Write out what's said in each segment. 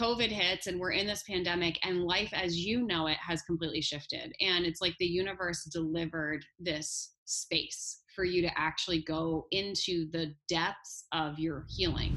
COVID hits and we're in this pandemic, and life as you know it has completely shifted. And it's like the universe delivered this space for you to actually go into the depths of your healing.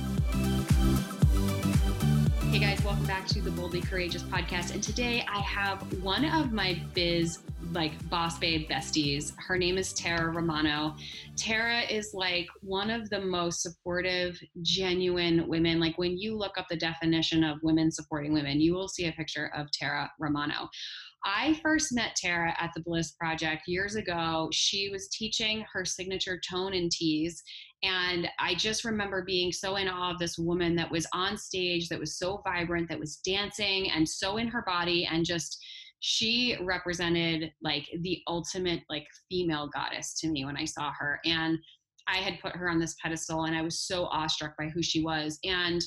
Hey guys, welcome back to the Boldly Courageous podcast. And today I have one of my biz, like boss babe besties. Her name is Tara Romano. Tara is like one of the most supportive, genuine women. Like when you look up the definition of women supporting women, you will see a picture of Tara Romano. I first met Tara at the Bliss Project years ago. She was teaching her signature tone and tease, and I just remember being so in awe of this woman that was on stage, that was so vibrant, that was dancing and so in her body, and just she represented like the ultimate like female goddess to me when I saw her. And I had put her on this pedestal, and I was so awestruck by who she was. And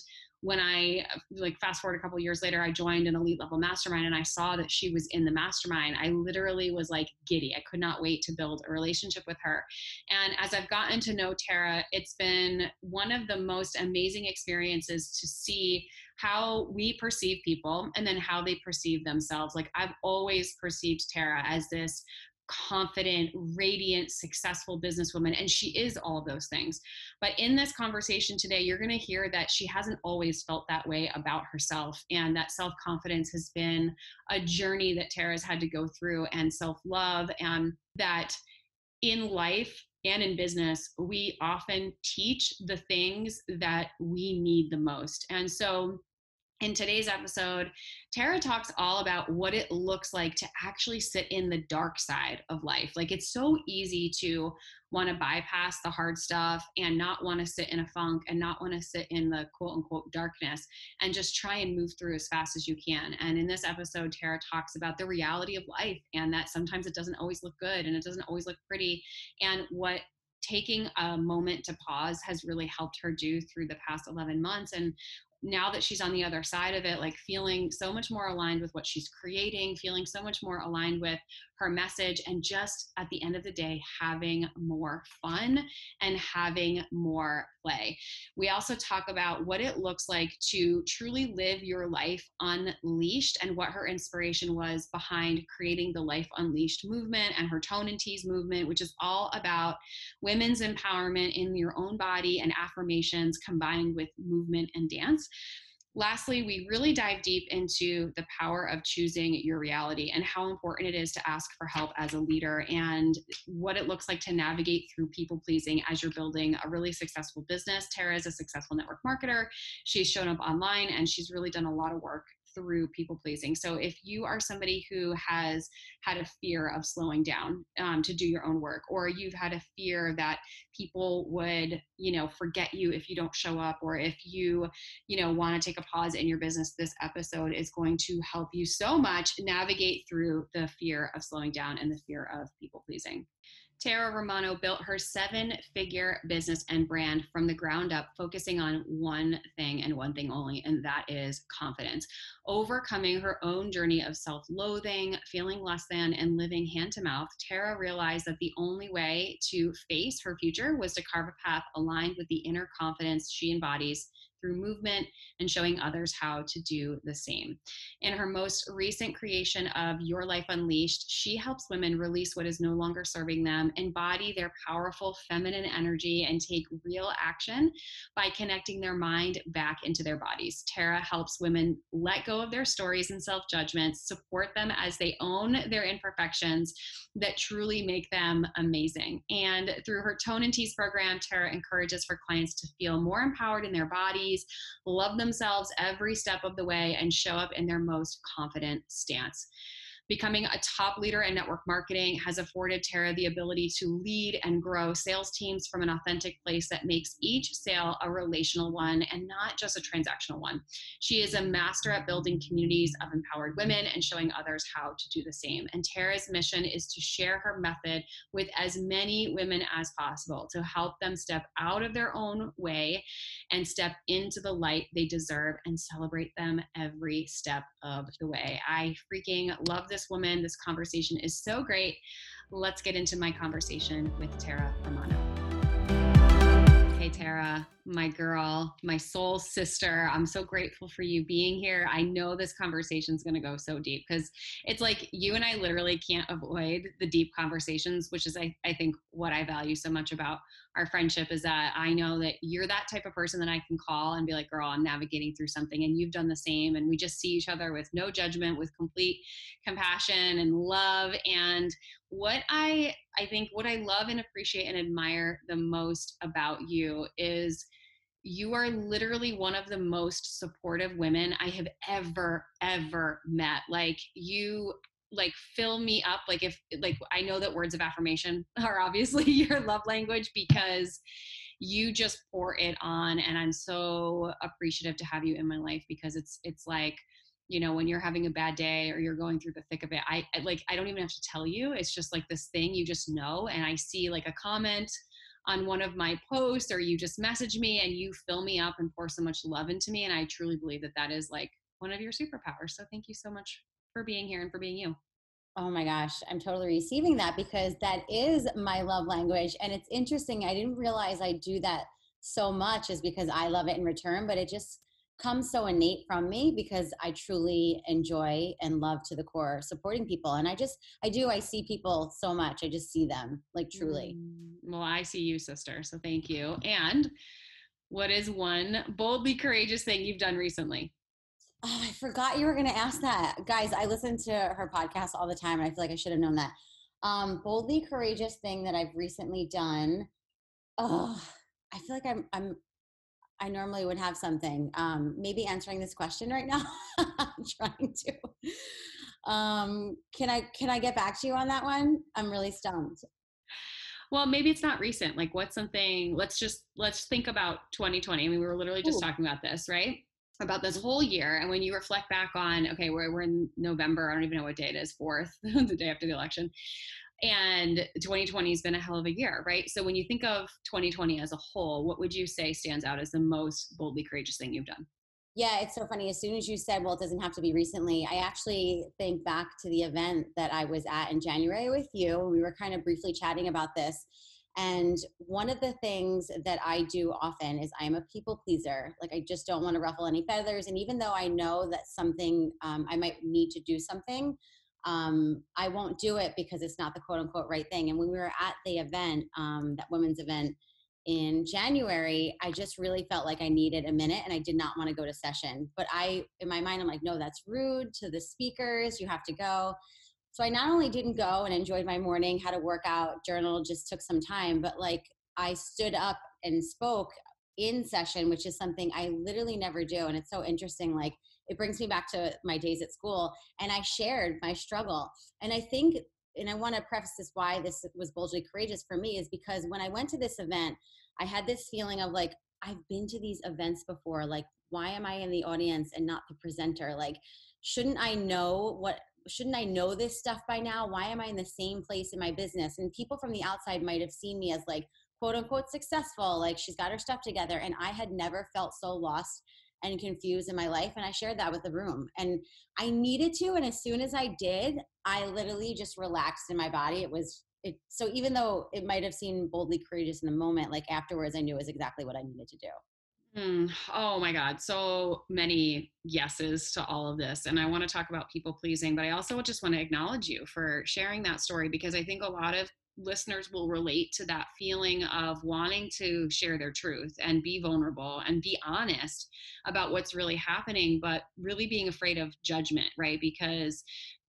when I like fast forward a couple years later, I joined an elite level mastermind and I saw that she was in the mastermind. I literally was like giddy. I could not wait to build a relationship with her. And as I've gotten to know Tara, it's been one of the most amazing experiences to see how we perceive people and then how they perceive themselves. Like I've always perceived Tara as this confident, radiant, successful businesswoman. And she is all of those things. But in this conversation today, you're going to hear that she hasn't always felt that way about herself. And that self confidence has been a journey that Tara's had to go through, and self love, and that in life, and in business, we often teach the things that we need the most. And so in today's episode, Tara talks all about what it looks like to actually sit in the dark side of life. Like it's so easy to want to bypass the hard stuff and not want to sit in a funk and not want to sit in the quote unquote darkness and just try and move through as fast as you can. And in this episode, Tara talks about the reality of life and that sometimes it doesn't always look good and it doesn't always look pretty. And what taking a moment to pause has really helped her do through the past 11 months and now that she's on the other side of it, like feeling so much more aligned with what she's creating, feeling so much more aligned with her message, and just at the end of the day, having more fun and having more play. We also talk about what it looks like to truly live your life unleashed and what her inspiration was behind creating the Life Unleashed movement and her Tone and Tease movement, which is all about women's empowerment in your own body and affirmations combined with movement and dance. Lastly, we really dive deep into the power of choosing your reality and how important it is to ask for help as a leader and what it looks like to navigate through people pleasing as you're building a really successful business. Tara is a successful network marketer. She's shown up online and she's really done a lot of work through people pleasing. So if you are somebody who has had a fear of slowing down um, to do your own work, or you've had a fear that people would, you know, forget you if you don't show up, or if you, you know, want to take a pause in your business, this episode is going to help you so much navigate through the fear of slowing down and the fear of people pleasing. Tara Romano built her seven figure business and brand from the ground up, focusing on one thing and one thing only, and that is confidence. Overcoming her own journey of self loathing, feeling less than, and living hand to mouth, Tara realized that the only way to face her future was to carve a path aligned with the inner confidence she embodies through movement and showing others how to do the same. In her most recent creation of Your Life Unleashed, she helps women release what is no longer serving them, embody their powerful feminine energy, and take real action by connecting their mind back into their bodies. Tara helps women let go of their stories and self judgments, support them as they own their imperfections that truly make them amazing. And through her Tone and Tease program, Tara encourages her clients to feel more empowered in their bodies love themselves every step of the way, and show up in their most confident stance. Becoming a top leader in network marketing has afforded Tara the ability to lead and grow sales teams from an authentic place that makes each sale a relational one and not just a transactional one. She is a master at building communities of empowered women and showing others how to do the same. And Tara's mission is to share her method with as many women as possible to help them step out of their own way and step into the light they deserve and celebrate them every step of the way. I freaking love this woman. This conversation is so great. Let's get into my conversation with Tara Romano. Tara my girl, my soul sister. I'm so grateful for you being here. I know this conversation is going to go so deep because it's like you and I literally can't avoid the deep conversations, which is, I, I think, what I value so much about our friendship is that I know that you're that type of person that I can call and be like, girl, I'm navigating through something. And you've done the same. And we just see each other with no judgment, with complete compassion and love. And what I, I think, what I love and appreciate and admire the most about you is you are literally one of the most supportive women I have ever, ever met. Like, you like fill me up like if like i know that words of affirmation are obviously your love language because you just pour it on and i'm so appreciative to have you in my life because it's it's like you know when you're having a bad day or you're going through the thick of it i like i don't even have to tell you it's just like this thing you just know and i see like a comment on one of my posts or you just message me and you fill me up and pour so much love into me. And I truly believe that that is like one of your superpowers. So thank you so much for being here and for being you. Oh my gosh, I'm totally receiving that because that is my love language. And it's interesting. I didn't realize I do that so much is because I love it in return, but it just comes so innate from me because I truly enjoy and love to the core supporting people. And I just, I do, I see people so much. I just see them like truly. Mm, well, I see you, sister. So thank you. And what is one boldly courageous thing you've done recently? Oh, I forgot you were going to ask that. Guys, I listen to her podcast all the time. And I feel like I should have known that. Um, boldly courageous thing that I've recently done. Oh, I feel like I'm, I'm I normally would have something. Um, maybe answering this question right now. I'm trying to. Um, can I can I get back to you on that one? I'm really stumped. Well, maybe it's not recent. Like, what's something? Let's just let's think about 2020. I mean, we were literally just Ooh. talking about this, right? About this whole year, and when you reflect back on, okay, we're we're in November. I don't even know what day it is. Fourth, the day after the election and 2020 has been a hell of a year, right? So when you think of 2020 as a whole, what would you say stands out as the most boldly courageous thing you've done? Yeah, it's so funny. As soon as you said, well, it doesn't have to be recently, I actually think back to the event that I was at in January with you. We were kind of briefly chatting about this. And one of the things that I do often is I'm a people pleaser. Like, I just don't want to ruffle any feathers. And even though I know that something, um, I might need to do something, um, I won't do it because it's not the quote unquote right thing. And when we were at the event, um, that women's event in January, I just really felt like I needed a minute and I did not want to go to session. But I, in my mind, I'm like, no, that's rude to the speakers. You have to go. So I not only didn't go and enjoyed my morning, had a workout, journal, just took some time, but like I stood up and spoke in session, which is something I literally never do. And it's so interesting. Like, it brings me back to my days at school and i shared my struggle and i think and i want to preface this why this was boldly courageous for me is because when i went to this event i had this feeling of like i've been to these events before like why am i in the audience and not the presenter like shouldn't i know what shouldn't i know this stuff by now why am i in the same place in my business and people from the outside might have seen me as like quote unquote successful like she's got her stuff together and i had never felt so lost and confused in my life and i shared that with the room and i needed to and as soon as i did i literally just relaxed in my body it was it so even though it might have seemed boldly courageous in the moment like afterwards i knew it was exactly what i needed to do Mm, oh my God. So many yeses to all of this. And I want to talk about people pleasing, but I also just want to acknowledge you for sharing that story because I think a lot of listeners will relate to that feeling of wanting to share their truth and be vulnerable and be honest about what's really happening, but really being afraid of judgment, right? Because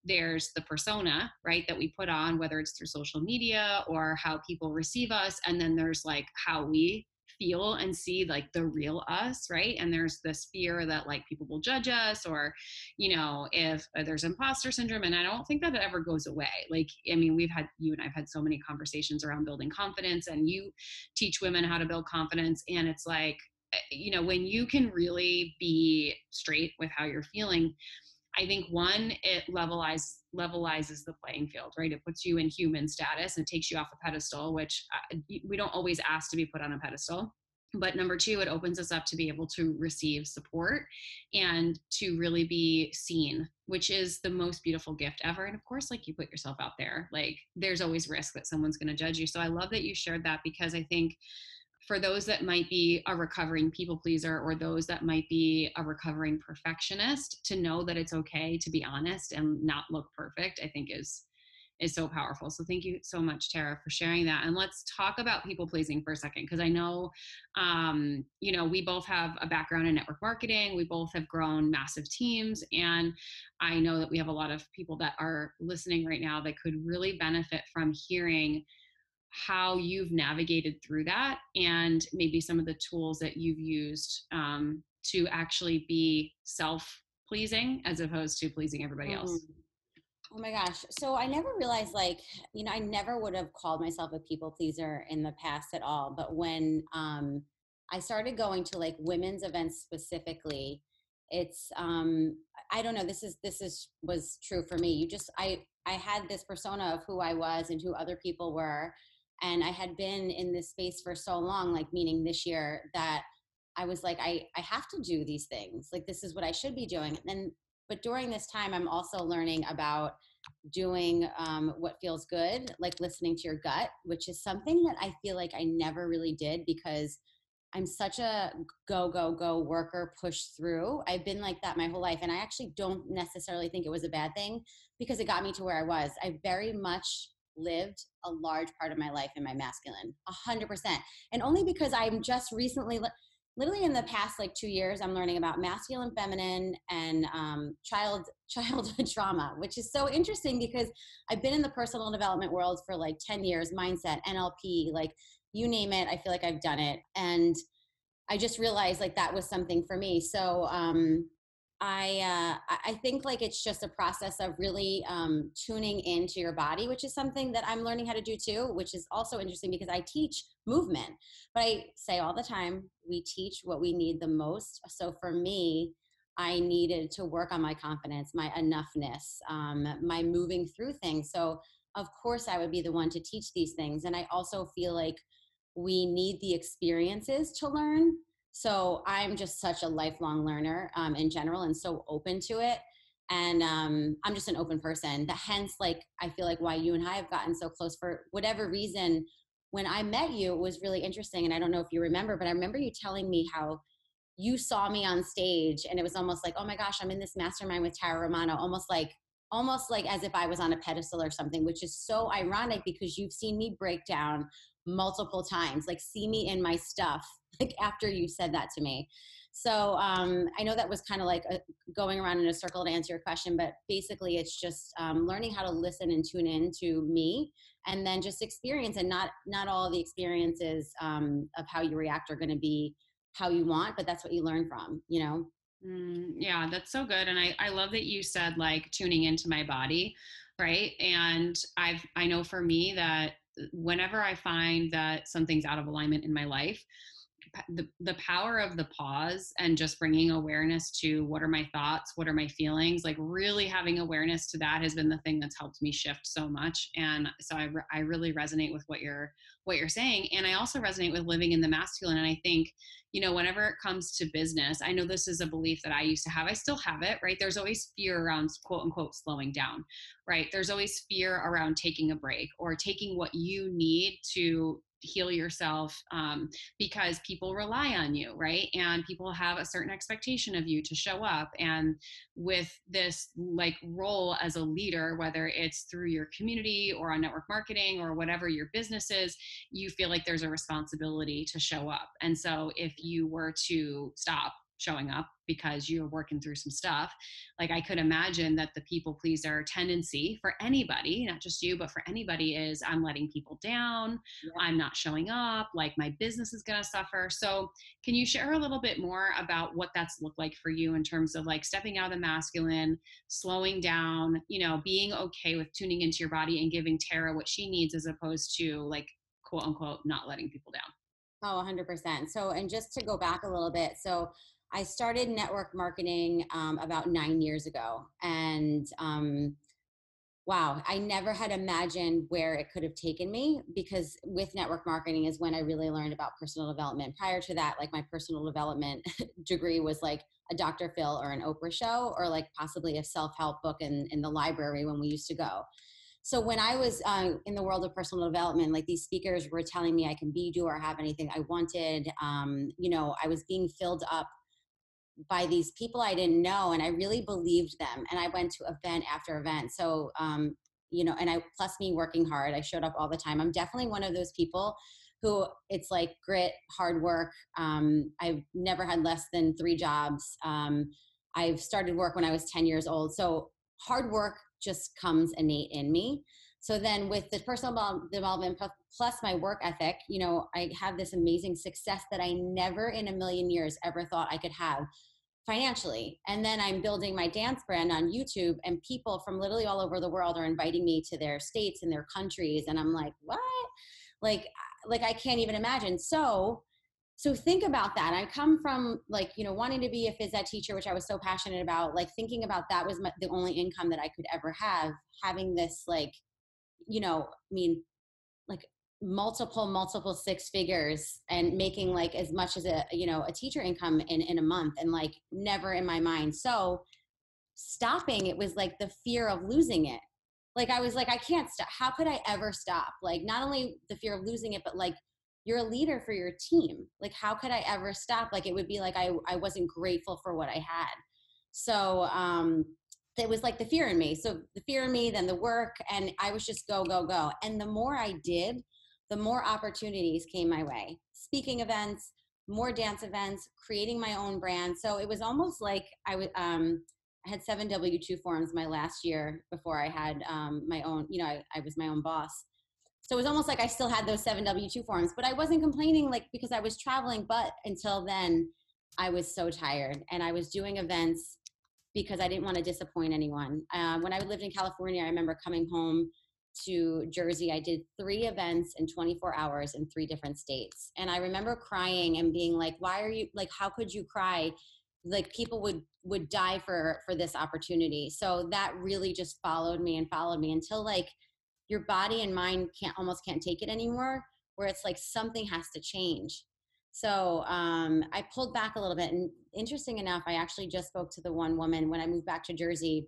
there's the persona, right, that we put on, whether it's through social media or how people receive us. And then there's like how we feel and see like the real us right? And there's this fear that like people will judge us or you know if uh, there's imposter syndrome and i don't think that it ever goes away. Like i mean we've had you and i've had so many conversations around building confidence and you teach women how to build confidence and it's like eh, you know when you can really be straight with how you're feeling I think one, it levelizes levelizes the playing field, right? It puts you in human status and takes you off a pedestal, which uh, we don't always ask to be put on a pedestal. But number two, it opens us up to be able to receive support and to really be seen, which is the most beautiful gift ever. And of course, like you put yourself out there, like there's always risk that someone's going to judge you. So I love that you shared that because I think for those that might be a recovering people pleaser or those that might be a recovering perfectionist to know that it's okay to be honest and not look perfect i think is is so powerful. So thank you so much tara for sharing that. And let's talk about people pleasing for a second because i know um, you know we both have a background in network marketing. We both have grown massive teams and i know that we have a lot of people that are listening right now that could really benefit from hearing how you've navigated through that and maybe some of the tools that you've used um, to actually be self pleasing as opposed to pleasing everybody else. Mm. Oh my gosh. So I never realized, like, you know, I never would have called myself a people pleaser in the past at all. But when um, I started going to like women's events specifically, it's um i don't know this is this is was true for me you just i i had this persona of who i was and who other people were and i had been in this space for so long like meaning this year that i was like i i have to do these things. Like this is what i should be doing. And then, but during this time i'm also learning about doing um, what feels good like listening to your gut which is something that i feel like i never really did because i'm such a go go go worker push through. I've been like that my whole life and i actually don't necessarily think it was a bad thing because it got me to where i was. I very much lived a large part of my life in my masculine, a hundred percent. And only because I'm just recently, literally in the past like two years, I'm learning about masculine, feminine, and um, child childhood trauma, which is so interesting because I've been in the personal development world for like ten years, mindset, NLP, like you name it. I feel like I've done it, and I just realized like that was something for me. So um, I uh, I think like it's just a process of really um, tuning into your body, which is something that I'm learning how to do too, which is also interesting because I teach movement. But I say all the time, we teach what we need the most. So for me, I needed to work on my confidence, my enoughness, um, my moving through things. So of course, I would be the one to teach these things, and I also feel like we need the experiences to learn so I'm just such a lifelong learner um, in general and so open to it. And um, I'm just an open person. That hence, like, I feel like why you and I have gotten so close for whatever reason. When I met you, it was really interesting. And I don't know if you remember, but I remember you telling me how you saw me on stage and it was almost like, oh my gosh, I'm in this mastermind with Tara Romano, almost like almost like as if I was on a pedestal or something, which is so ironic because you've seen me break down multiple times, like see me in my stuff like after you said that to me. So um, I know that was kind of like a, going around in a circle to answer your question, but basically it's just um, learning how to listen and tune in to me, and then just experience. And not not all the experiences um, of how you react are going to be how you want, but that's what you learn from. You know. Mm, yeah, that's so good, and I I love that you said like tuning into my body, right? And I've I know for me that whenever I find that something's out of alignment in my life the, the power of the pause and just bringing awareness to what are my thoughts what are my feelings like really having awareness to that has been the thing that's helped me shift so much. And so i, I really resonate with what you're what you're saying and i also resonate with living in the masculine and i think you know whenever it comes to business i know this is a belief that i used to have i still have it right? There's always fear around quote unquote slowing down right? There's always fear around taking a break or taking what you need to heal yourself um, because people rely on you, right? And people have a certain expectation of you to show up. And with this like role as a leader, whether it's through your community or on network marketing or whatever your business is, you feel like there's a responsibility to show up. And so if you were to stop showing up because you're working through some stuff like i could imagine that the people pleaser tendency for anybody not just you but for anybody is i'm letting people down yeah. i'm not showing up like my business is going to suffer so can you share a little bit more about what that's looked like for you in terms of like stepping out of the masculine slowing down you know being okay with tuning into your body and giving tara what she needs as opposed to like quote unquote not letting people down Oh, 100%. So, and just to go back a little bit, so I started network marketing um, about nine years ago. And um, wow, I never had imagined where it could have taken me because with network marketing is when I really learned about personal development. Prior to that, like my personal development degree was like a Dr. Phil or an Oprah show or like possibly a self help book in, in the library when we used to go. So when I was uh, in the world of personal development, like these speakers were telling me I can be, do, or have anything I wanted. Um, you know, I was being filled up by these people I didn't know, and I really believed them. And I went to event after event. So, um, you know, and I plus me working hard, I showed up all the time. I'm definitely one of those people who it's like grit, hard work. Um, I've never had less than three jobs. Um, I've started work when I was 10 years old. So hard work just comes innate in me. So then with the personal development plus my work ethic, you know, I have this amazing success that I never in a million years ever thought I could have financially. And then I'm building my dance brand on YouTube and people from literally all over the world are inviting me to their states and their countries and I'm like, "What?" Like like I can't even imagine. So so think about that i come from like you know wanting to be a phys ed teacher which i was so passionate about like thinking about that was my, the only income that i could ever have having this like you know i mean like multiple multiple six figures and making like as much as a you know a teacher income in in a month and like never in my mind. So stopping it was like the fear of losing it. Like i was like i can't stop how could i ever stop? Like not only the fear of losing it but like you're a leader for your team. Like how could i ever stop? Like it would be like i, I wasn't grateful for what i had. So um it was like the fear in me so the fear in me then the work and i was just go go go and the more i did the more opportunities came my way speaking events more dance events creating my own brand so it was almost like i would um I had seven W two forms my last year before I had um, my own. You know, I, I was my own boss, so it was almost like I still had those seven W 2 forms, but I wasn't complaining like because I was traveling. But until then, I was so tired and I was doing events because I didn't want to disappoint anyone. Uh, when I lived in California, I remember coming home to Jersey. I did three events in 24 hours in three different states. And I remember crying and being like, why are you like, how could you cry? Like people would would die for for this opportunity. So that really just followed me and followed me until like your body and mind can't almost can't take it anymore where it's like something has to change so um, i pulled back a little bit and interesting enough i actually just spoke to the one woman when i moved back to jersey.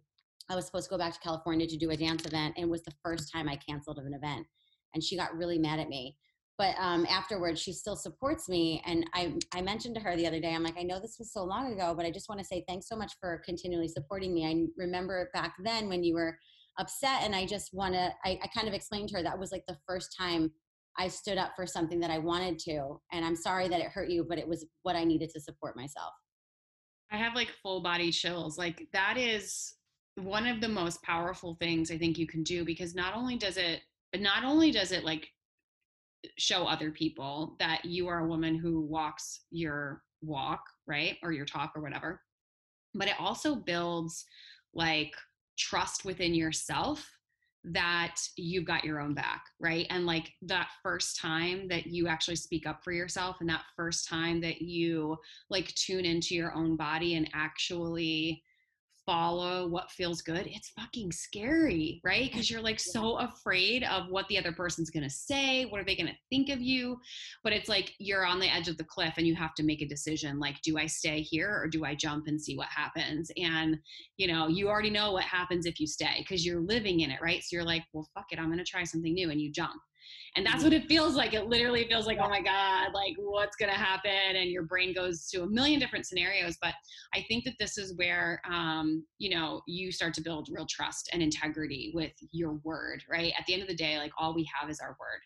I was supposed to go back to california to do a dance event and it was the first time i canceled an event and she got really mad at me. But um, afterwards she still supports me and I, I mentioned to her the other day i'm like i know this was so long ago but i just want to say thanks so much for continually supporting me. I remember back then when you were upset and i just want to I, I kind of explained to her that was like the first time i stood up for something that i wanted to and i'm sorry that it hurt you but it was what i needed to support myself. I have like full body chills. Like that is one of the most powerful things i think you can do because not only does it not only does it like show other people that you are a woman who walks your walk right or your talk or whatever but it also builds like trust within yourself that you've got your own back, right? And like that first time that you actually speak up for yourself and that first time that you like tune into your own body and actually follow what feels good, it's fucking scary, right? Because you're like so afraid of what the other person's gonna say. What are they gonna think of you? But it's like you're on the edge of the cliff and you have to make a decision like, do I stay here or do I jump and see what happens? And, you know, you already know what happens if you stay because you're living in it, right? So you're like, well, fuck it, I'm gonna try something new and you jump. And that's what it feels like. It literally feels like, oh my God, like what's going to happen? And your brain goes to a million different scenarios. But I think that this is where, um, you know, you start to build real trust and integrity with your word, right? At the end of the day, like all we have is our word.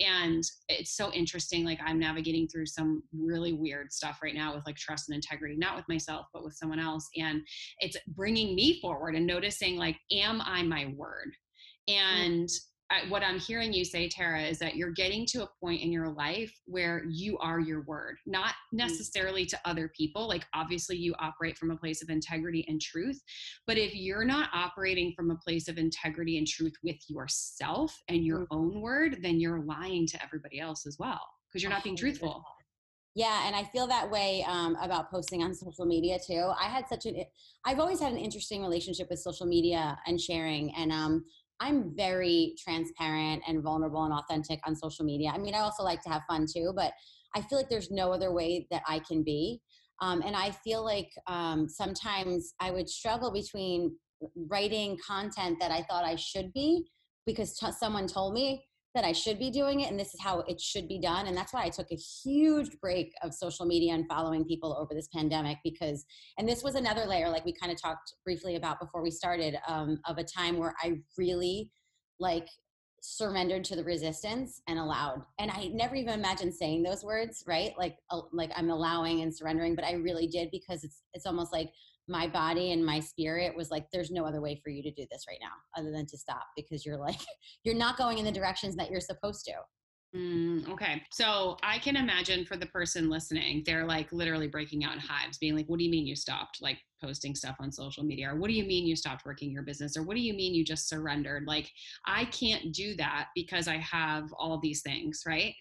And it's so interesting. Like I'm navigating through some really weird stuff right now with like trust and integrity, not with myself, but with someone else. And it's bringing me forward and noticing, like, am I my word? And I, what I'm hearing you say, Tara, is that you're getting to a point in your life where you are your word, not mm. necessarily to other people. Like, obviously, you operate from a place of integrity and truth. But if you're not operating from a place of integrity and truth with yourself and your mm. own word, then you're lying to everybody else as well because you're not being truthful. Yeah, and I feel that way um, about posting on social media too. I had such an, I've always had an interesting relationship with social media and sharing, and um, I'm very transparent and vulnerable and authentic on social media. I mean, I also like to have fun too, but I feel like there's no other way that I can be. Um, and I feel like um, sometimes I would struggle between writing content that I thought I should be because t- someone told me that I should be doing it and this is how it should be done. And that's why I took a huge break of social media and following people over this pandemic because, and this was another layer, like we kind of talked briefly about before we started, um, of a time where I really like surrendered to the resistance and allowed and i never even imagined saying those words right like uh, like i'm allowing and surrendering but i really did because it's it's almost like my body and my spirit was like there's no other way for you to do this right now other than to stop because you're like you're not going in the directions that you're supposed to Mm, okay. So I can imagine for the person listening, they're like literally breaking out in hives, being like, what do you mean you stopped like posting stuff on social media? Or what do you mean you stopped working your business? Or what do you mean you just surrendered? Like, I can't do that because I have all these things, right?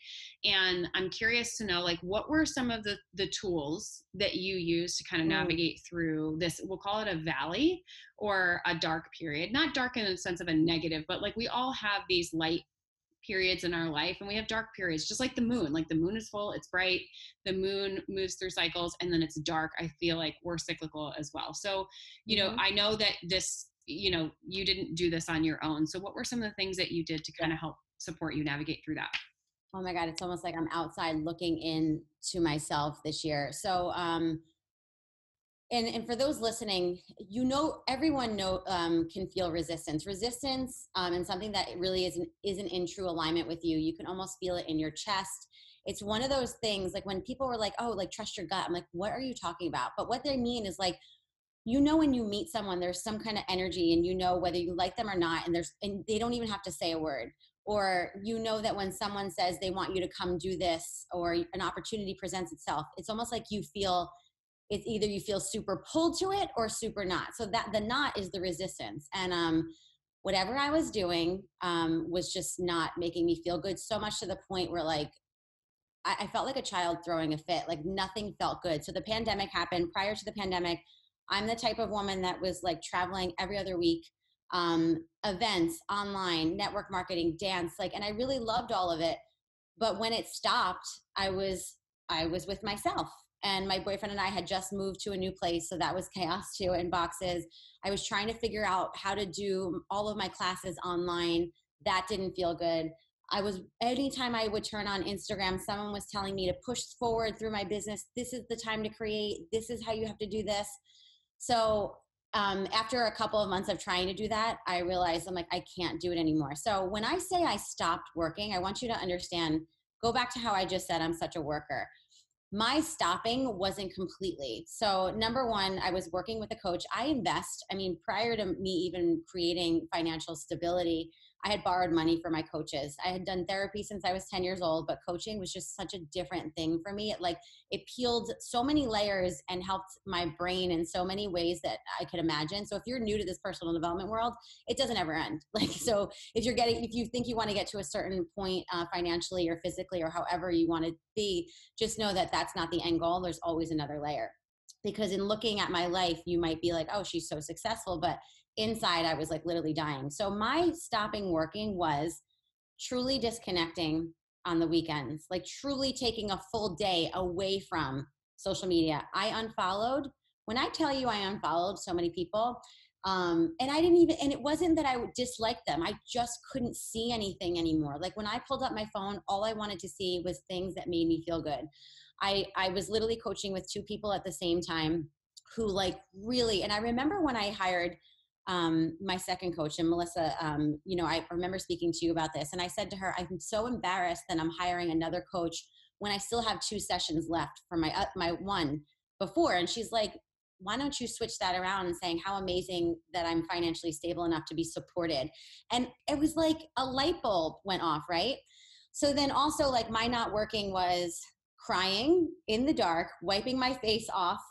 And I'm curious to know, like, what were some of the, the tools that you use to kind of mm. navigate through this? We'll call it a valley or a dark period. Not dark in the sense of a negative, but like we all have these light periods in our life and we have dark periods just like the moon like the moon is full it's bright the moon moves through cycles and then it's dark i feel like we're cyclical as well. So you know mm-hmm. i know that this you know you didn't do this on your own. So what were some of the things that you did to kind of help support you navigate through that? Oh my god it's almost like i'm outside looking in to myself this year. So um and and for those listening you know everyone know um, can feel resistance. Resistance um, and something that really isn't isn't in true alignment with you. You can almost feel it in your chest. It's one of those things like when people were like oh like trust your gut. I'm like what are you talking about? But what they mean is like you know when you meet someone there's some kind of energy and you know whether you like them or not and there's and they don't even have to say a word. Or you know that when someone says they want you to come do this or an opportunity presents itself it's almost like you feel it's either you feel super pulled to it or super not. So that the not is the resistance. And um, whatever I was doing um, was just not making me feel good so much to the point where like I, I felt like a child throwing a fit. Like nothing felt good. So the pandemic happened. Prior to the pandemic, I'm the type of woman that was like traveling every other week, um, events, online, network marketing, dance, like, and I really loved all of it. But when it stopped, I was I was with myself and my boyfriend and I had just moved to a new place, so that was chaos too in boxes. I was trying to figure out how to do all of my classes online. That didn't feel good. I was anytime I would turn on Instagram, someone was telling me to push forward through my business. This is the time to create. This is how you have to do this. So um, after a couple of months of trying to do that, I realized I'm like, I can't do it anymore. So when I say I stopped working, I want you to understand, go back to how I just said I'm such a worker my stopping wasn't completely. So, number one, I was working with a coach. I invest, I mean, prior to me even creating financial stability, I had borrowed money for my coaches. I had done therapy since I was 10 years old, but coaching was just such a different thing for me. It like it peeled so many layers and helped my brain in so many ways that I could imagine. So if you're new to this personal development world, it doesn't ever end. Like so if you're getting if you think you want to get to a certain point uh, financially or physically or however you want to be, just know that that's not the end goal. There's always another layer because in looking at my life you might be like oh she's so successful but inside I was like literally dying. So my stopping working was truly disconnecting on the weekends, like truly taking a full day away from social media. I unfollowed. When I tell you I unfollowed so many people, Um, and I didn't even, and it wasn't that I would dislike them. I just couldn't see anything anymore. Like when I pulled up my phone, all I wanted to see was things that made me feel good. I, I was literally coaching with two people at the same time who like really, and I remember when I hired um, my second coach and Melissa, um, you know, I remember speaking to you about this and I said to her, I'm so embarrassed that I'm hiring another coach when I still have two sessions left for my, uh, my one before. And she's like, why don't you switch that around and saying how amazing that I'm financially stable enough to be supported? And it was like a light bulb went off, right? So then also like my not working was crying in the dark, wiping my face off,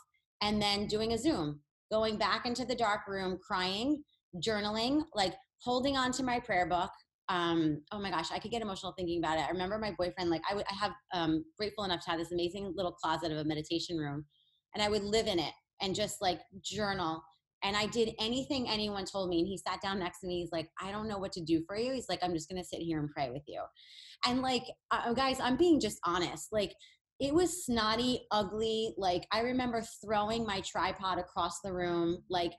and then doing a Zoom, going back into the dark room, crying, journaling, like holding on to my prayer book. Um, oh my gosh, I could get emotional thinking about it. I remember my boyfriend, like I, would, I have um, grateful enough to have this amazing little closet of a meditation room, and I would live in it and just like journal. And I did anything anyone told me. And he sat down next to me. He's like, I don't know what to do for you. He's like, I'm just going to sit here and pray with you. And like, uh, guys, I'm being just honest. Like, it was snotty, ugly. Like, I remember throwing my tripod across the room. Like,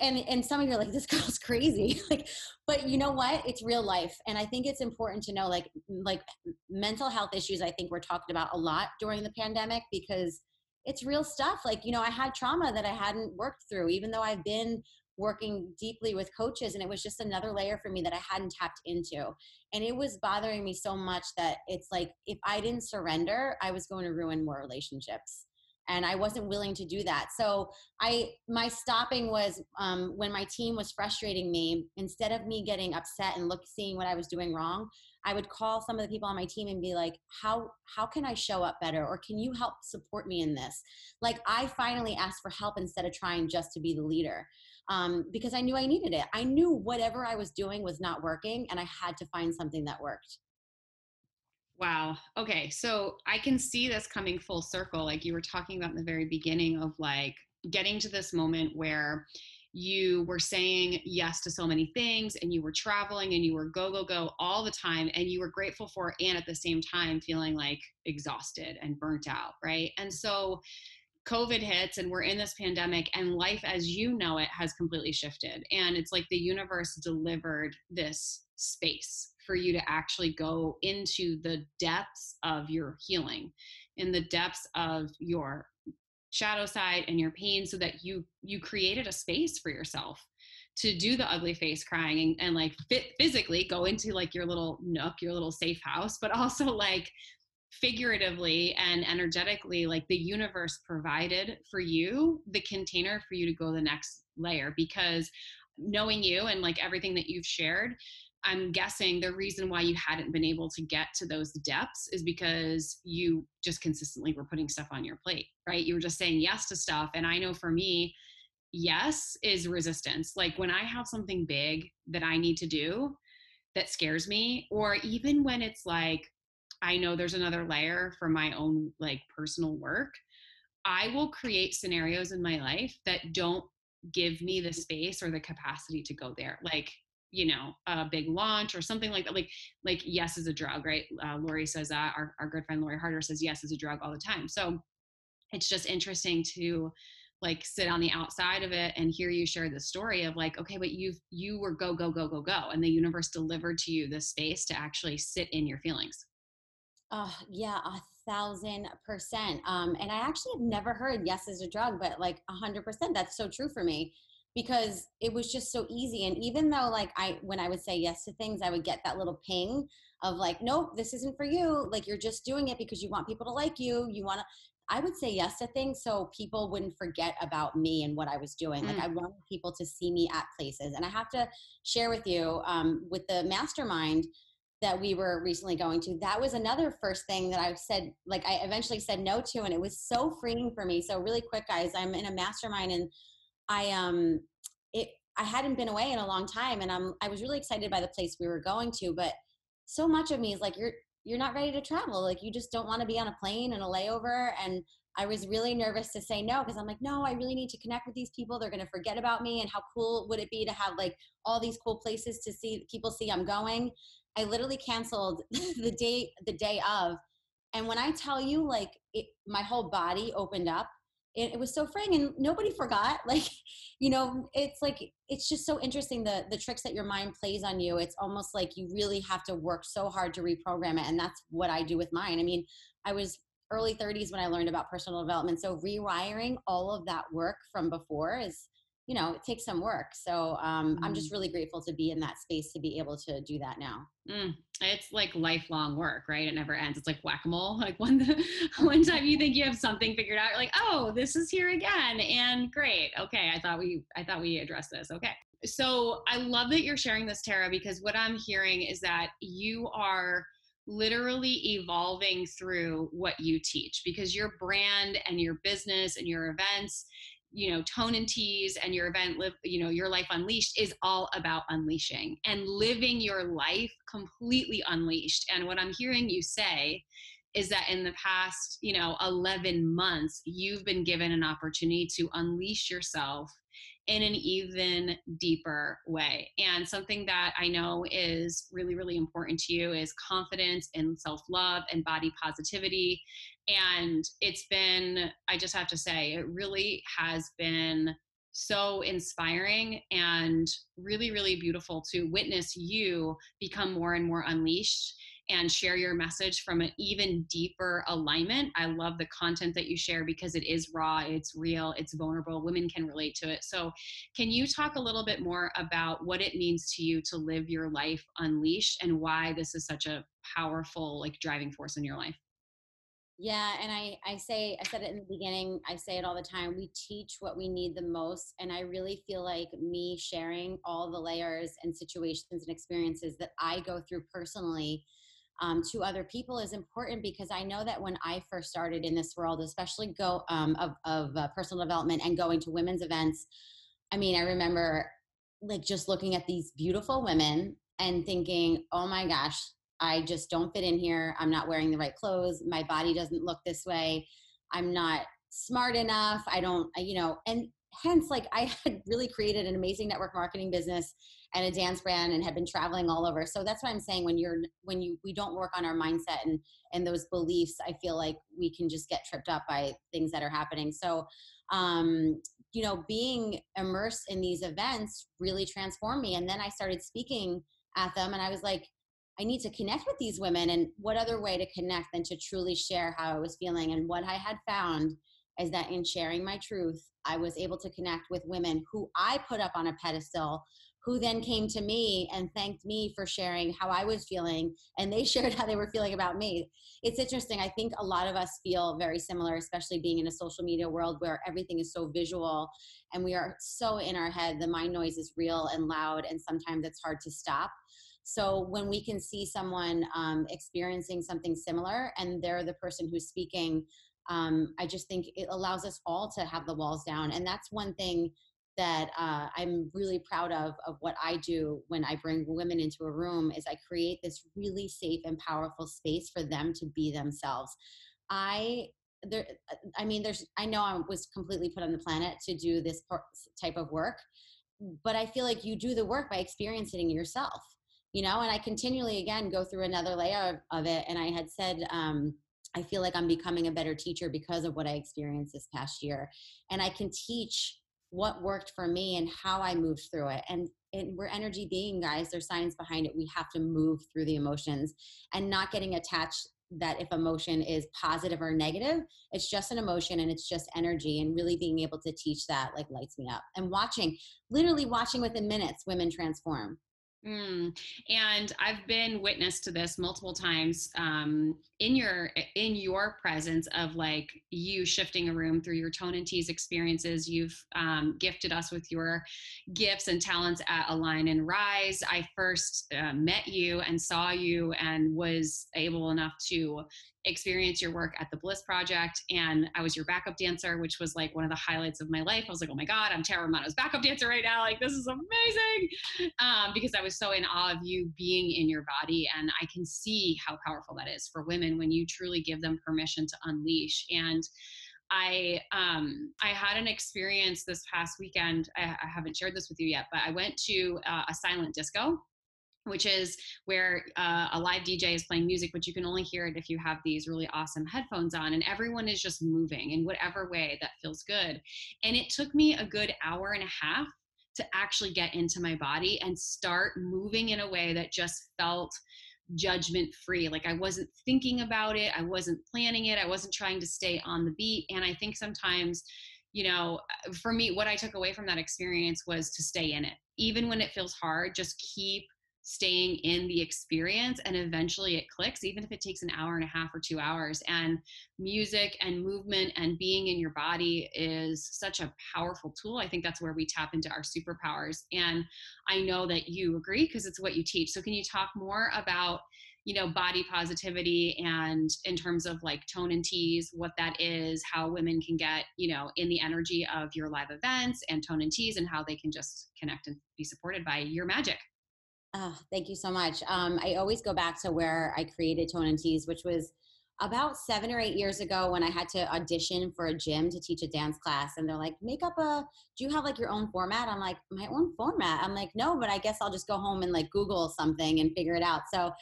and and some of you are like this girl's crazy like but you know what it's real life and i think it's important to know like like mental health issues i think we're talking about a lot during the pandemic because it's real stuff. Like, you know, I had trauma that I hadn't worked through, even though I've been working deeply with coaches and it was just another layer for me that I hadn't tapped into. And it was bothering me so much that it's like if I didn't surrender, I was going to ruin more relationships. And I wasn't willing to do that. So I my stopping was um, when my team was frustrating me. Instead of me getting upset and look seeing what I was doing wrong, I would call some of the people on my team and be like, how how can I show up better? Or can you help support me in this? Like I finally asked for help instead of trying just to be the leader. Um, because I knew I needed it. I knew whatever I was doing was not working and I had to find something that worked. Wow. Okay. So I can see this coming full circle. Like you were talking about in the very beginning of like getting to this moment where you were saying yes to so many things and you were traveling and you were go go go all the time and you were grateful for and at the same time feeling like exhausted and burnt out right and so covid hits and we're in this pandemic and life as you know it has completely shifted. And it's like the universe delivered this space for you to actually go into the depths of your healing in the depths of your shadow side and your pain so that you you created a space for yourself to do the ugly face crying and, and like fit physically go into like your little nook your little safe house but also like figuratively and energetically like the universe provided for you the container for you to go the next layer because knowing you and like everything that you've shared I'm guessing the reason why you hadn't been able to get to those depths is because you just consistently were putting stuff on your plate, right? You were just saying yes to stuff. And I know for me, yes is resistance. Like when I have something big that I need to do that scares me, or even when it's like, I know there's another layer for my own like personal work, I will create scenarios in my life that don't give me the space or the capacity to go there. Like you know a big launch or something like that like like yes is a drug right uh, lori says that our, our good friend lori harder says yes is a drug all the time so it's just interesting to like sit on the outside of it and hear you share the story of like okay but you you were go go go go go and the universe delivered to you the space to actually sit in your feelings uh yeah a thousand percent um and i actually have never heard yes is a drug but like a hundred percent that's so true for me because it was just so easy and even though like i when i would say yes to things i would get that little ping of like nope this isn't for you like you're just doing it because you want people to like you you want to i would say yes to things so people wouldn't forget about me and what i was doing mm. like i wanted people to see me at places and i have to share with you um, with the mastermind that we were recently going to that was another first thing that i said like i eventually said no to and it was so freeing for me so really quick guys i'm in a mastermind and I um it I hadn't been away in a long time and I'm I was really excited by the place we were going to, but so much of me is like you're you're not ready to travel. Like you just don't want to be on a plane and a layover and I was really nervous to say no because I'm like, no, I really need to connect with these people. They're going to forget about me. And how cool would it be to have like all these cool places to see people see I'm going? I literally canceled the day the day of, and when I tell you, like, it, my whole body opened up it, it was so freeing and nobody forgot like you know it's like it's just so interesting the the tricks that your mind plays on you it's almost like you really have to work so hard to reprogram it and that's what i do with mine i mean i was early 30s when i learned about personal development so rewiring all of that work from before is you know it takes some work so um, mm. i'm just mm. really grateful to be in that space to be able to do that now mm. it's like lifelong work right it never ends it's like whack-a-mole like one one time you think you have something figured out you're like oh this is here again and great okay i thought we i thought we addressed this okay so i love that you're sharing this tara because what i'm hearing is that you are literally evolving through what you teach because your brand and your business and your events you know tone and tease and your event live you know your life unleashed is all about unleashing and living your life completely unleashed. And what i'm hearing you say is that in the past you know 11 months you've been given an opportunity to unleash yourself in an even deeper way. And something that I know is really, really important to you is confidence and self love and body positivity. And it's been, I just have to say, it really has been so inspiring and really, really beautiful to witness you become more and more unleashed and share your message from an even deeper alignment. I love the content that you share because it is raw, it's real, it's vulnerable. Women can relate to it. So, can you talk a little bit more about what it means to you to live your life unleashed and why this is such a powerful like driving force in your life? Yeah, and I I say I said it in the beginning, I say it all the time. We teach what we need the most and I really feel like me sharing all the layers and situations and experiences that I go through personally um, to other people is important because I know that when I first started in this world, especially go um, of, of uh, personal development and going to women's events, I mean, I remember like just looking at these beautiful women and thinking, oh my gosh, I just don't fit in here. I'm not wearing the right clothes. My body doesn't look this way. I'm not smart enough. I don't, you know, and hence like I had really created an amazing network marketing business and a dance brand and had been traveling all over. So that's what I'm saying when you're when you we don't work on our mindset and and those beliefs, I feel like we can just get tripped up by things that are happening. So um you know, being immersed in these events really transformed me and then I started speaking at them and I was like I need to connect with these women and what other way to connect than to truly share how I was feeling and what I had found is that in sharing my truth, I was able to connect with women who I put up on a pedestal who then came to me and thanked me for sharing how I was feeling, and they shared how they were feeling about me. It's interesting. I think a lot of us feel very similar, especially being in a social media world where everything is so visual and we are so in our head. The mind noise is real and loud, and sometimes it's hard to stop. So when we can see someone um, experiencing something similar and they're the person who's speaking, um, I just think it allows us all to have the walls down. And that's one thing that uh, I'm really proud of of what I do when I bring women into a room is I create this really safe and powerful space for them to be themselves. I there I mean there's I know I was completely put on the planet to do this type of work, but I feel like you do the work by experiencing yourself. You know, and I continually again go through another layer of, of it. And I had said um, I feel like I'm becoming a better teacher because of what I experienced this past year. And I can teach what worked for me and how I moved through it. And, and we're energy being guys. There's science behind it. We have to move through the emotions and not getting attached that if emotion is positive or negative, it's just an emotion and it's just energy. And really being able to teach that like lights me up. And watching, literally watching within minutes, women transform. Mm. And I've been witness to this multiple times um, in your in your presence of like you shifting a room through your tone and tease experiences. You've um, gifted us with your gifts and talents at Align and Rise. I first uh, met you and saw you and was able enough to experience your work at the Bliss Project. And I was your backup dancer, which was like one of the highlights of my life. I was like, oh my God, I'm Tara Romano's backup dancer right now. Like, this is amazing. Um, because I was so in awe of you being in your body. And I can see how powerful that is for women when you truly give them permission to unleash. And I um, I had an experience this past weekend. I, I, haven't shared this with you yet, but I went to uh, a silent disco which is where uh, a live DJ is playing music, but you can only hear it if you have these really awesome headphones on, and everyone is just moving in whatever way that feels good. And it took me a good hour and a half to actually get into my body and start moving in a way that just felt judgment free. Like I wasn't thinking about it, I wasn't planning it, I wasn't trying to stay on the beat. And I think sometimes, you know, for me, what I took away from that experience was to stay in it. Even when it feels hard, just keep staying in the experience and eventually it clicks even if it takes an hour and a half or 2 hours. And music and movement and being in your body is such a powerful tool. I think that's where we tap into our superpowers. And i know that you agree because it's what you teach. So can you talk more about you know body positivity and in terms of like tone and tease what that is how women can get you know in the energy of your live events and tone and tease and how they can just connect and be supported by your magic Oh, thank you so much. Um, I always go back to where I created Tone and Tease, which was about seven or eight years ago when I had to audition for a gym to teach a dance class. And they're like, make up a, do you have like your own format? I'm like, my own format? I'm like, no, but I guess I'll just go home and like Google something and figure it out. So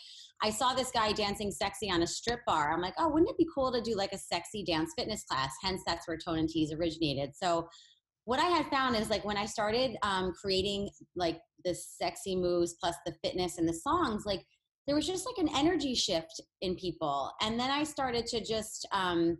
I saw this guy dancing sexy on a strip bar. I'm like, oh, wouldn't it be cool to do like a sexy dance fitness class? Hence, that's where Tone and Tease originated. So what I had found is like when I started um, creating like the sexy moves plus the fitness and the songs, like there was just like an energy shift in people. And then I started to just, um,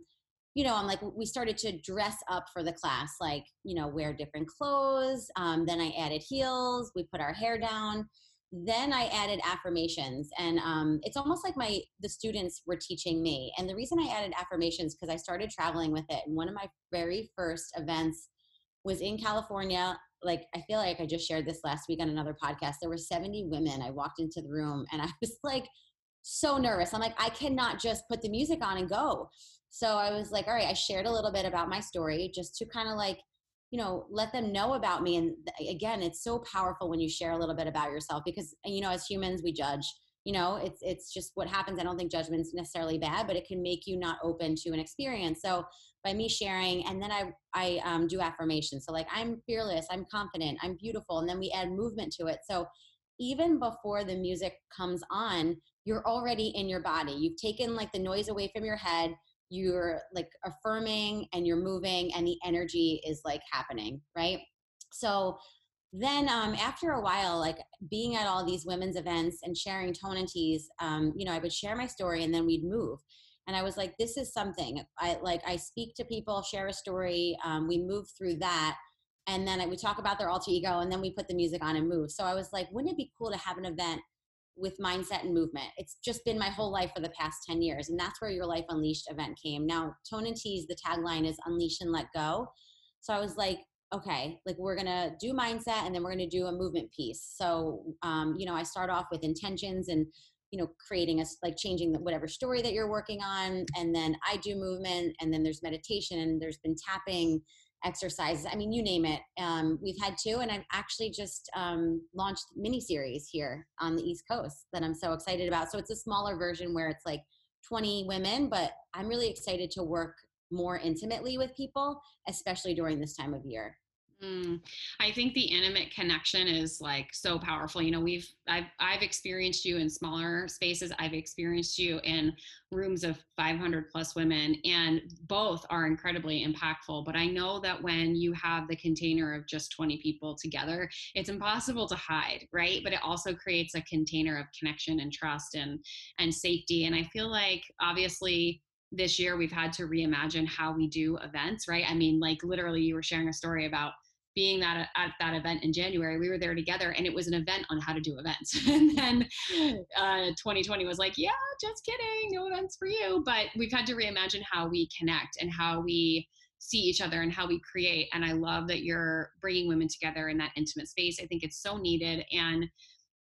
you know, I'm like, we started to dress up for the class, like, you know, wear different clothes. Um, then I added heels, we put our hair down. Then I added affirmations, and um, it's almost like my the students were teaching me. And the reason I added affirmations because I started traveling with it. And one of my very first events was in California. Like, I feel like I just shared this last week on another podcast. There were 70 women. I walked into the room and I was like so nervous. I'm like, I cannot just put the music on and go. So I was like, all right, I shared a little bit about my story just to kind of like, you know, let them know about me. And again, it's so powerful when you share a little bit about yourself because, you know, as humans, we judge you know it's it's just what happens i don't think judgment's necessarily bad but it can make you not open to an experience so by me sharing and then i i um, do affirmations. So like i'm fearless i'm confident i'm beautiful and then we add movement to it. So even before the music comes on you're already in your body. You've taken like the noise away from your head you're like affirming and you're moving and the energy is like happening right? So then um, after a while like being at all these women's events and sharing tone and tease um, you know i would share my story and then we'd move and i was like this is something. I like i speak to people share a story um, we move through that and then we talk about their alter ego and then we put the music on and move. So i was like wouldn't it be cool to have an event with mindset and movement? It's just been my whole life for the past 10 years and that's where your life unleashed event came. Now tone and tease the tagline is unleash and let go. So i was like okay, like we're gonna do mindset and then we're gonna do a movement piece. So, um, you know, I start off with intentions and you know creating a like changing the, whatever story that you're working on and then i do movement and then there's meditation and there's been tapping exercises i mean you name it um, we've had two and i've actually just um, launched mini series here on the east coast that i'm so excited about so it's a smaller version where it's like 20 women but i'm really excited to work more intimately with people, especially during this time of year. Mm, I think the intimate connection is like so powerful. You know, we've I've I've experienced you in smaller spaces. I've experienced you in rooms of 500 plus women, and both are incredibly impactful. But I know that when you have the container of just 20 people together, it's impossible to hide, right? But it also creates a container of connection and trust and and safety. And I feel like obviously this year we've had to reimagine how we do events, right? I mean, like literally, you were sharing a story about being that at that event in January, we were there together, and it was an event on how to do events. and then uh, 2020 was like, yeah, just kidding, no events for you. But we've had to reimagine how we connect and how we see each other and how we create. And I love that you're bringing women together in that intimate space. I think it's so needed, and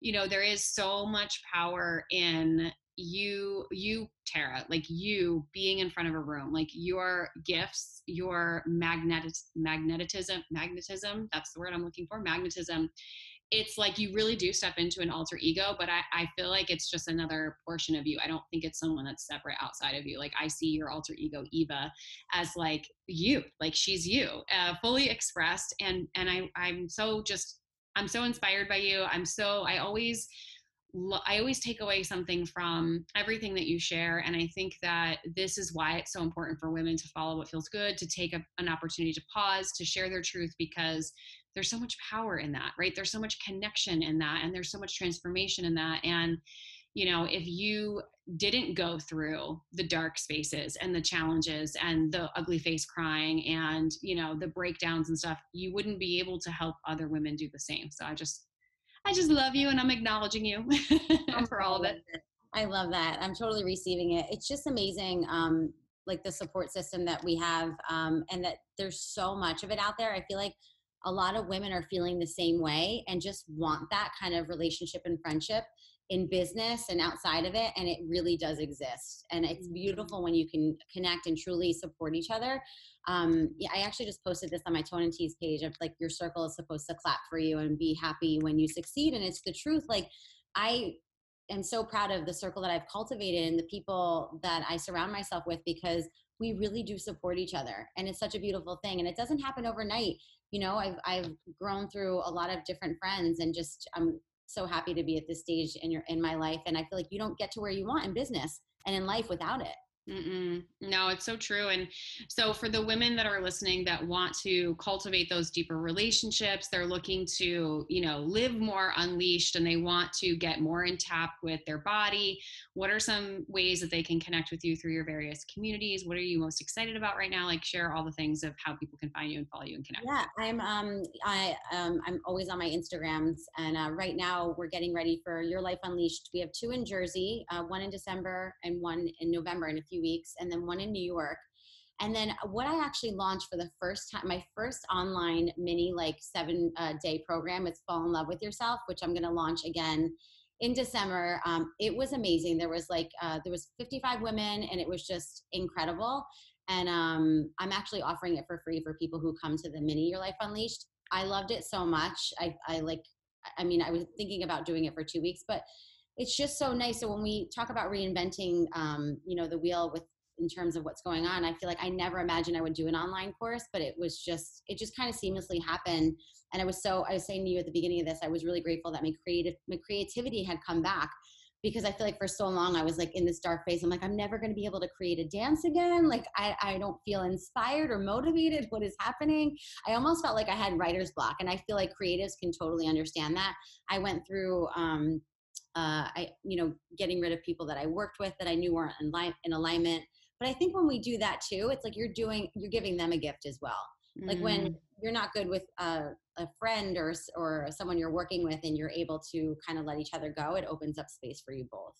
you know, there is so much power in you you tara like you being in front of a room like your gifts your magnetic magnetism magnetism that's the word i'm looking for magnetism it's like you really do step into an alter ego but I, I feel like it's just another portion of you. I don't think it's someone that's separate outside of you. Like i see your alter ego eva as like you like she's you uh, fully expressed and and i i'm so just i'm so inspired by you. I'm so i always I always take away something from everything that you share. And I think that this is why it's so important for women to follow what feels good, to take a, an opportunity to pause, to share their truth, because there's so much power in that, right? There's so much connection in that, and there's so much transformation in that. And, you know, if you didn't go through the dark spaces and the challenges and the ugly face crying and, you know, the breakdowns and stuff, you wouldn't be able to help other women do the same. So I just, I just love you and I'm acknowledging you for all of it. I love that. I'm totally receiving it. It's just amazing. Um, like the support system that we have um, and that there's so much of it out there. I feel like a lot of women are feeling the same way and just want that kind of relationship and friendship in business and outside of it and it really does exist. And it's mm-hmm. beautiful when you can connect and truly support each other. Um, yeah, i actually just posted this on my tone and tease page of like your circle is supposed to clap for you and be happy when you succeed and it's the truth like i am so proud of the circle that i've cultivated and the people that i surround myself with because we really do support each other and it's such a beautiful thing and it doesn't happen overnight. You know i've i've grown through a lot of different friends and just i'm so happy to be at this stage in your in my life and i feel like you don't get to where you want in business and in life without it Mm-mm. No, it's so true. And so, for the women that are listening that want to cultivate those deeper relationships, they're looking to, you know, live more unleashed and they want to get more in tap with their body. What are some ways that they can connect with you through your various communities? What are you most excited about right now? Like, share all the things of how people can find you and follow you and connect. Yeah, I'm. Um, I um, I'm always on my Instagrams, and uh, right now we're getting ready for Your Life Unleashed. We have two in Jersey, uh, one in December and one in November in a few weeks, and then one in New York. And then what I actually launched for the first time, my first online mini like seven uh, day program is Fall in Love with Yourself, which I'm going to launch again in December. Um, it was amazing. There was like uh, there was 55 women, and it was just incredible. And um, I'm actually offering it for free for people who come to the mini Your Life Unleashed. I loved it so much. I, I like. I mean, I was thinking about doing it for two weeks, but it's just so nice. So when we talk about reinventing, um, you know, the wheel with in terms of what's going on, I feel like I never imagined I would do an online course, but it was just it just kind of seamlessly happened. And I was so I was saying to you at the beginning of this, I was really grateful that my creative my creativity had come back because I feel like for so long I was like in this dark phase. I'm like, I'm never going to be able to create a dance again. Like, I, I don't feel inspired or motivated. What is happening? I almost felt like I had writer's block. And I feel like creatives can totally understand that. I went through um, uh, I, you know, getting rid of people that I worked with that I knew weren't in, li- in alignment. But I think when we do that too, it's like you're doing, you're giving them a gift as well. Mm. Like when mm. you're not good with a, a friend or or someone you're working with, and you're able to kind of let each other go, it opens up space for you both.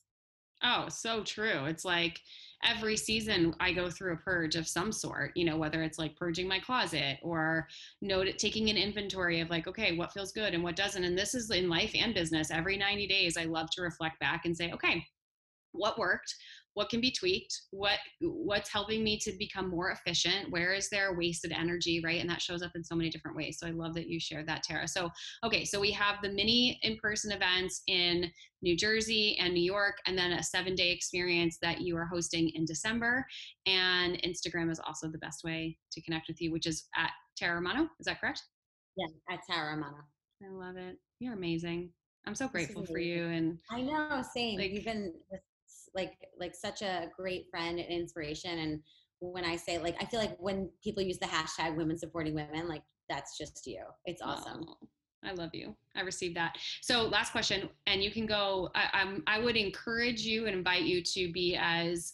Oh, so true. It's like every season I go through a purge of some sort, you know, whether it's like purging my closet or note taking an inventory of like, okay, what feels good and what doesn't. And this is in life and business. Every 90 days, I love to reflect back and say, okay, what worked? What can be tweaked what what's helping me to become more efficient where is there wasted energy right? And that shows up in so many different ways. So i love that you shared that tara. So okay so we have the mini in-person events in new jersey and new york and then a seven day experience that you are hosting in december. And instagram is also the best way to connect with you which is at tara romano. Is that correct? Yeah at tara romano. I love it. You're amazing. I'm so grateful for you and I know same. like, you've been like like such a great friend and inspiration and when i say like i feel like when people use the hashtag women supporting women like that's just you. It's awesome. Oh, i love you. I received that. So last question and you can go I, I'm, I would encourage you and invite you to be as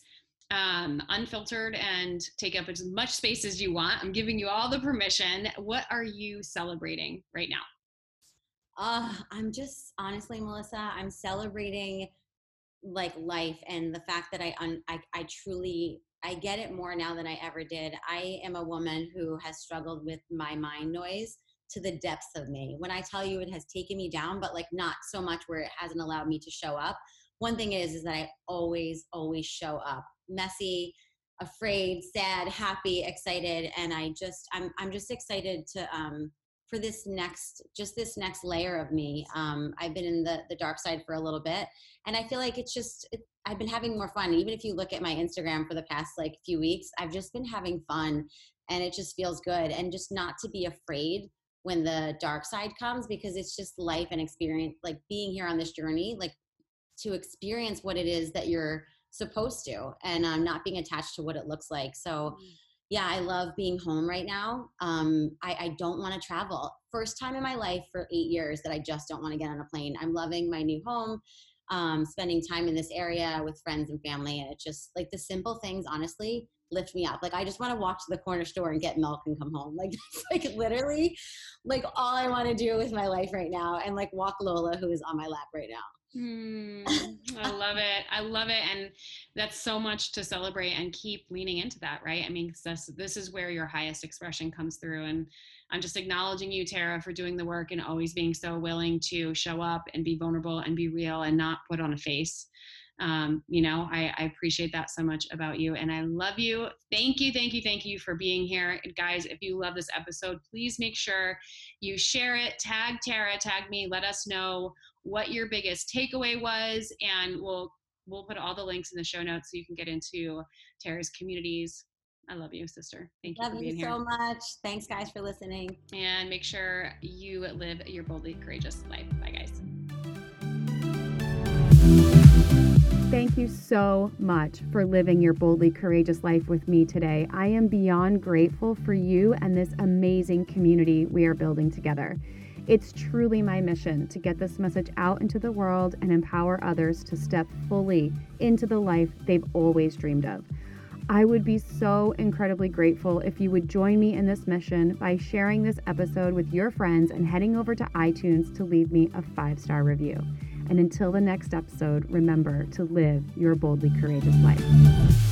um, unfiltered and take up as much space as you want. I'm giving you all the permission. What are you celebrating right now? Uh, i'm just honestly melissa i'm celebrating like life and the fact that I, un, I I truly I get it more now than I ever did. I am a woman who has struggled with my mind noise to the depths of me. When I tell you it has taken me down, but like not so much where it hasn't allowed me to show up. One thing is is that I always always show up. Messy, afraid, sad, happy, excited and I just I'm I'm just excited to um for this next just this next layer of me. Um, i've been in the the dark side for a little bit and i feel like it's just it, i've been having more fun. Even if you look at my instagram for the past like few weeks i've just been having fun and it just feels good. And just not to be afraid when the dark side comes because it's just life and experience like being here on this journey like to experience what it is that you're supposed to and um, not being attached to what it looks like. So mm-hmm. Yeah i love being home right now um, I, I don't want to travel. First time in my life for eight years that i just don't want to get on a plane. I'm loving my new home um, spending time in this area with friends and family and it's just like the simple things honestly lift me up. Like i just want to walk to the corner store and get milk and come home. Like like literally like all i want to do with my life right now and like walk lola who is on my lap right now Mm, I love it. I love it. And that's so much to celebrate and keep leaning into that, right? I mean, this, this is where your highest expression comes through. And I'm just acknowledging you, Tara, for doing the work and always being so willing to show up and be vulnerable and be real and not put on a face. Um, you know, I, I appreciate that so much about you and I love you. Thank you, thank you, thank you for being here. And guys, if you love this episode, please make sure you share it, tag Tara, tag me, let us know what your biggest takeaway was, and we'll we'll put all the links in the show notes so you can get into Tara's communities. I love you, sister. Thank you love for being you here. so much. Thanks, guys, for listening. And make sure you live your boldly courageous life. Bye, guys. Thank you so much for living your boldly courageous life with me today. I am beyond grateful for you and this amazing community we are building together. It's truly my mission to get this message out into the world and empower others to step fully into the life they've always dreamed of. I would be so incredibly grateful if you would join me in this mission by sharing this episode with your friends and heading over to iTunes to leave me a five star review. And until the next episode, remember to live your boldly courageous life.